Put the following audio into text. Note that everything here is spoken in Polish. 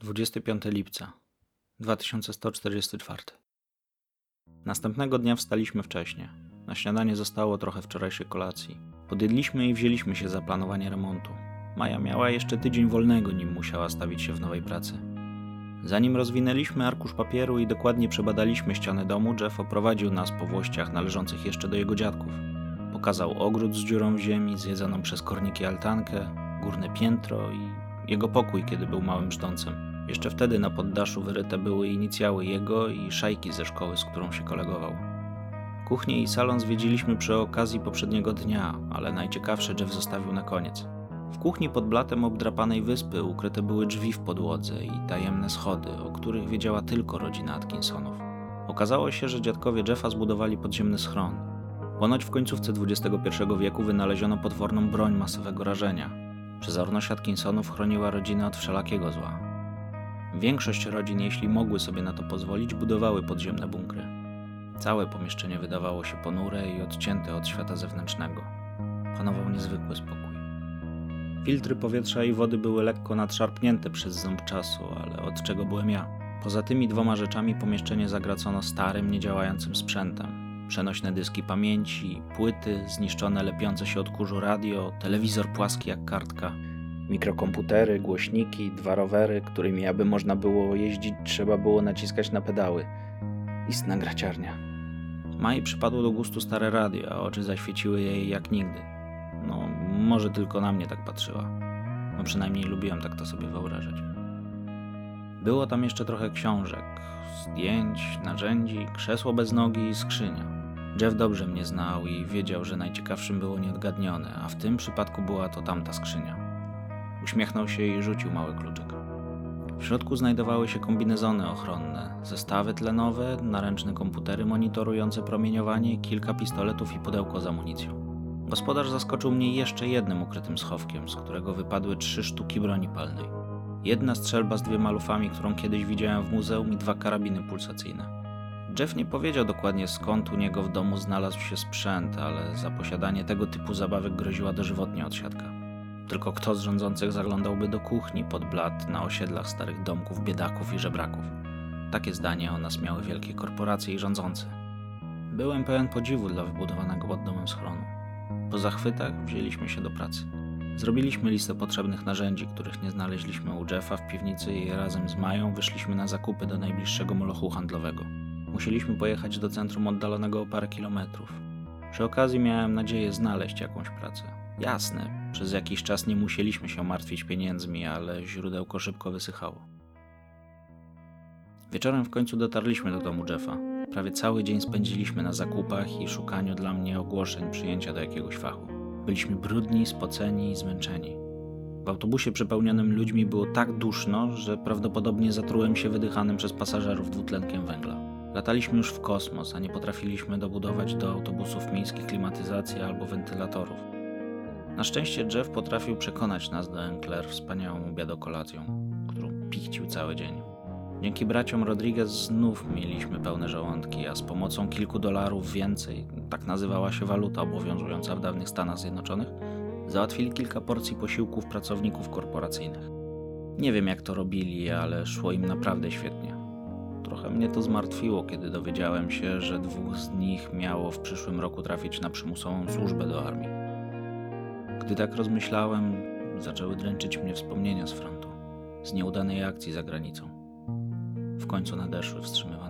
25 lipca 2144 Następnego dnia wstaliśmy wcześnie. Na śniadanie zostało trochę wczorajszej kolacji. Podjedliśmy i wzięliśmy się za planowanie remontu. Maja miała jeszcze tydzień wolnego, nim musiała stawić się w nowej pracy. Zanim rozwinęliśmy arkusz papieru i dokładnie przebadaliśmy ściany domu, Jeff oprowadził nas po włościach należących jeszcze do jego dziadków. Pokazał ogród z dziurą w ziemi, zjedzoną przez korniki altankę, górne piętro i jego pokój, kiedy był małym brzdącem. Jeszcze wtedy na poddaszu wyryte były inicjały jego i szajki ze szkoły, z którą się kolegował. Kuchnię i salon zwiedziliśmy przy okazji poprzedniego dnia, ale najciekawsze Jeff zostawił na koniec. W kuchni pod blatem obdrapanej wyspy ukryte były drzwi w podłodze i tajemne schody, o których wiedziała tylko rodzina Atkinsonów. Okazało się, że dziadkowie Jeffa zbudowali podziemny schron. Ponoć w końcówce XXI wieku wynaleziono potworną broń masowego rażenia. Przezorność Atkinsonów chroniła rodziny od wszelakiego zła. Większość rodzin, jeśli mogły sobie na to pozwolić, budowały podziemne bunkry. Całe pomieszczenie wydawało się ponure i odcięte od świata zewnętrznego. Panował niezwykły spokój. Filtry powietrza i wody były lekko nadszarpnięte przez ząb czasu, ale od czego byłem ja? Poza tymi dwoma rzeczami pomieszczenie zagracono starym, niedziałającym sprzętem. Przenośne dyski pamięci, płyty, zniszczone lepiące się od kurzu radio, telewizor płaski jak kartka, mikrokomputery, głośniki, dwa rowery, którymi aby można było jeździć, trzeba było naciskać na pedały. Istna graciarnia. Mai przypadło do gustu stare radio, a oczy zaświeciły jej jak nigdy. No, może tylko na mnie tak patrzyła. No przynajmniej lubiłem tak to sobie wyobrażać. Było tam jeszcze trochę książek, zdjęć, narzędzi, krzesło bez nogi i skrzynia. Jeff dobrze mnie znał i wiedział, że najciekawszym było nieodgadnione, a w tym przypadku była to tamta skrzynia. Uśmiechnął się i rzucił mały kluczyk. W środku znajdowały się kombinezony ochronne, zestawy tlenowe, naręczne komputery monitorujące promieniowanie, kilka pistoletów i pudełko z amunicją. Gospodarz zaskoczył mnie jeszcze jednym ukrytym schowkiem, z którego wypadły trzy sztuki broni palnej. Jedna strzelba z dwiema lufami, którą kiedyś widziałem w muzeum i dwa karabiny pulsacyjne. Jeff nie powiedział dokładnie skąd u niego w domu znalazł się sprzęt, ale za posiadanie tego typu zabawek groziła dożywotnie odsiadka. Tylko kto z rządzących zaglądałby do kuchni pod blat na osiedlach starych domków biedaków i żebraków. Takie zdanie o nas miały wielkie korporacje i rządzący. Byłem pełen podziwu dla wybudowanego pod domem schronu. Po zachwytach wzięliśmy się do pracy. Zrobiliśmy listę potrzebnych narzędzi, których nie znaleźliśmy u Jeffa w piwnicy i razem z Mają wyszliśmy na zakupy do najbliższego molochu handlowego. Musieliśmy pojechać do centrum oddalonego o parę kilometrów. Przy okazji miałem nadzieję znaleźć jakąś pracę. Jasne, przez jakiś czas nie musieliśmy się martwić pieniędzmi, ale źródełko szybko wysychało. Wieczorem w końcu dotarliśmy do domu Jeffa. Prawie cały dzień spędziliśmy na zakupach i szukaniu dla mnie ogłoszeń przyjęcia do jakiegoś fachu. Byliśmy brudni, spoceni i zmęczeni. W autobusie przepełnionym ludźmi było tak duszno, że prawdopodobnie zatrułem się wydychanym przez pasażerów dwutlenkiem węgla. Lataliśmy już w kosmos, a nie potrafiliśmy dobudować do autobusów miejskich klimatyzacji albo wentylatorów. Na szczęście Jeff potrafił przekonać nas do Enclair wspaniałą obiadokolacją, którą pichcił cały dzień. Dzięki braciom Rodriguez znów mieliśmy pełne żołądki, a z pomocą kilku dolarów więcej, tak nazywała się waluta obowiązująca w dawnych Stanach Zjednoczonych, załatwili kilka porcji posiłków pracowników korporacyjnych. Nie wiem jak to robili, ale szło im naprawdę świetnie. Trochę mnie to zmartwiło, kiedy dowiedziałem się, że dwóch z nich miało w przyszłym roku trafić na przymusową służbę do armii. Gdy tak rozmyślałem, zaczęły dręczyć mnie wspomnienia z frontu, z nieudanej akcji za granicą. W końcu nadeszły wstrzymywane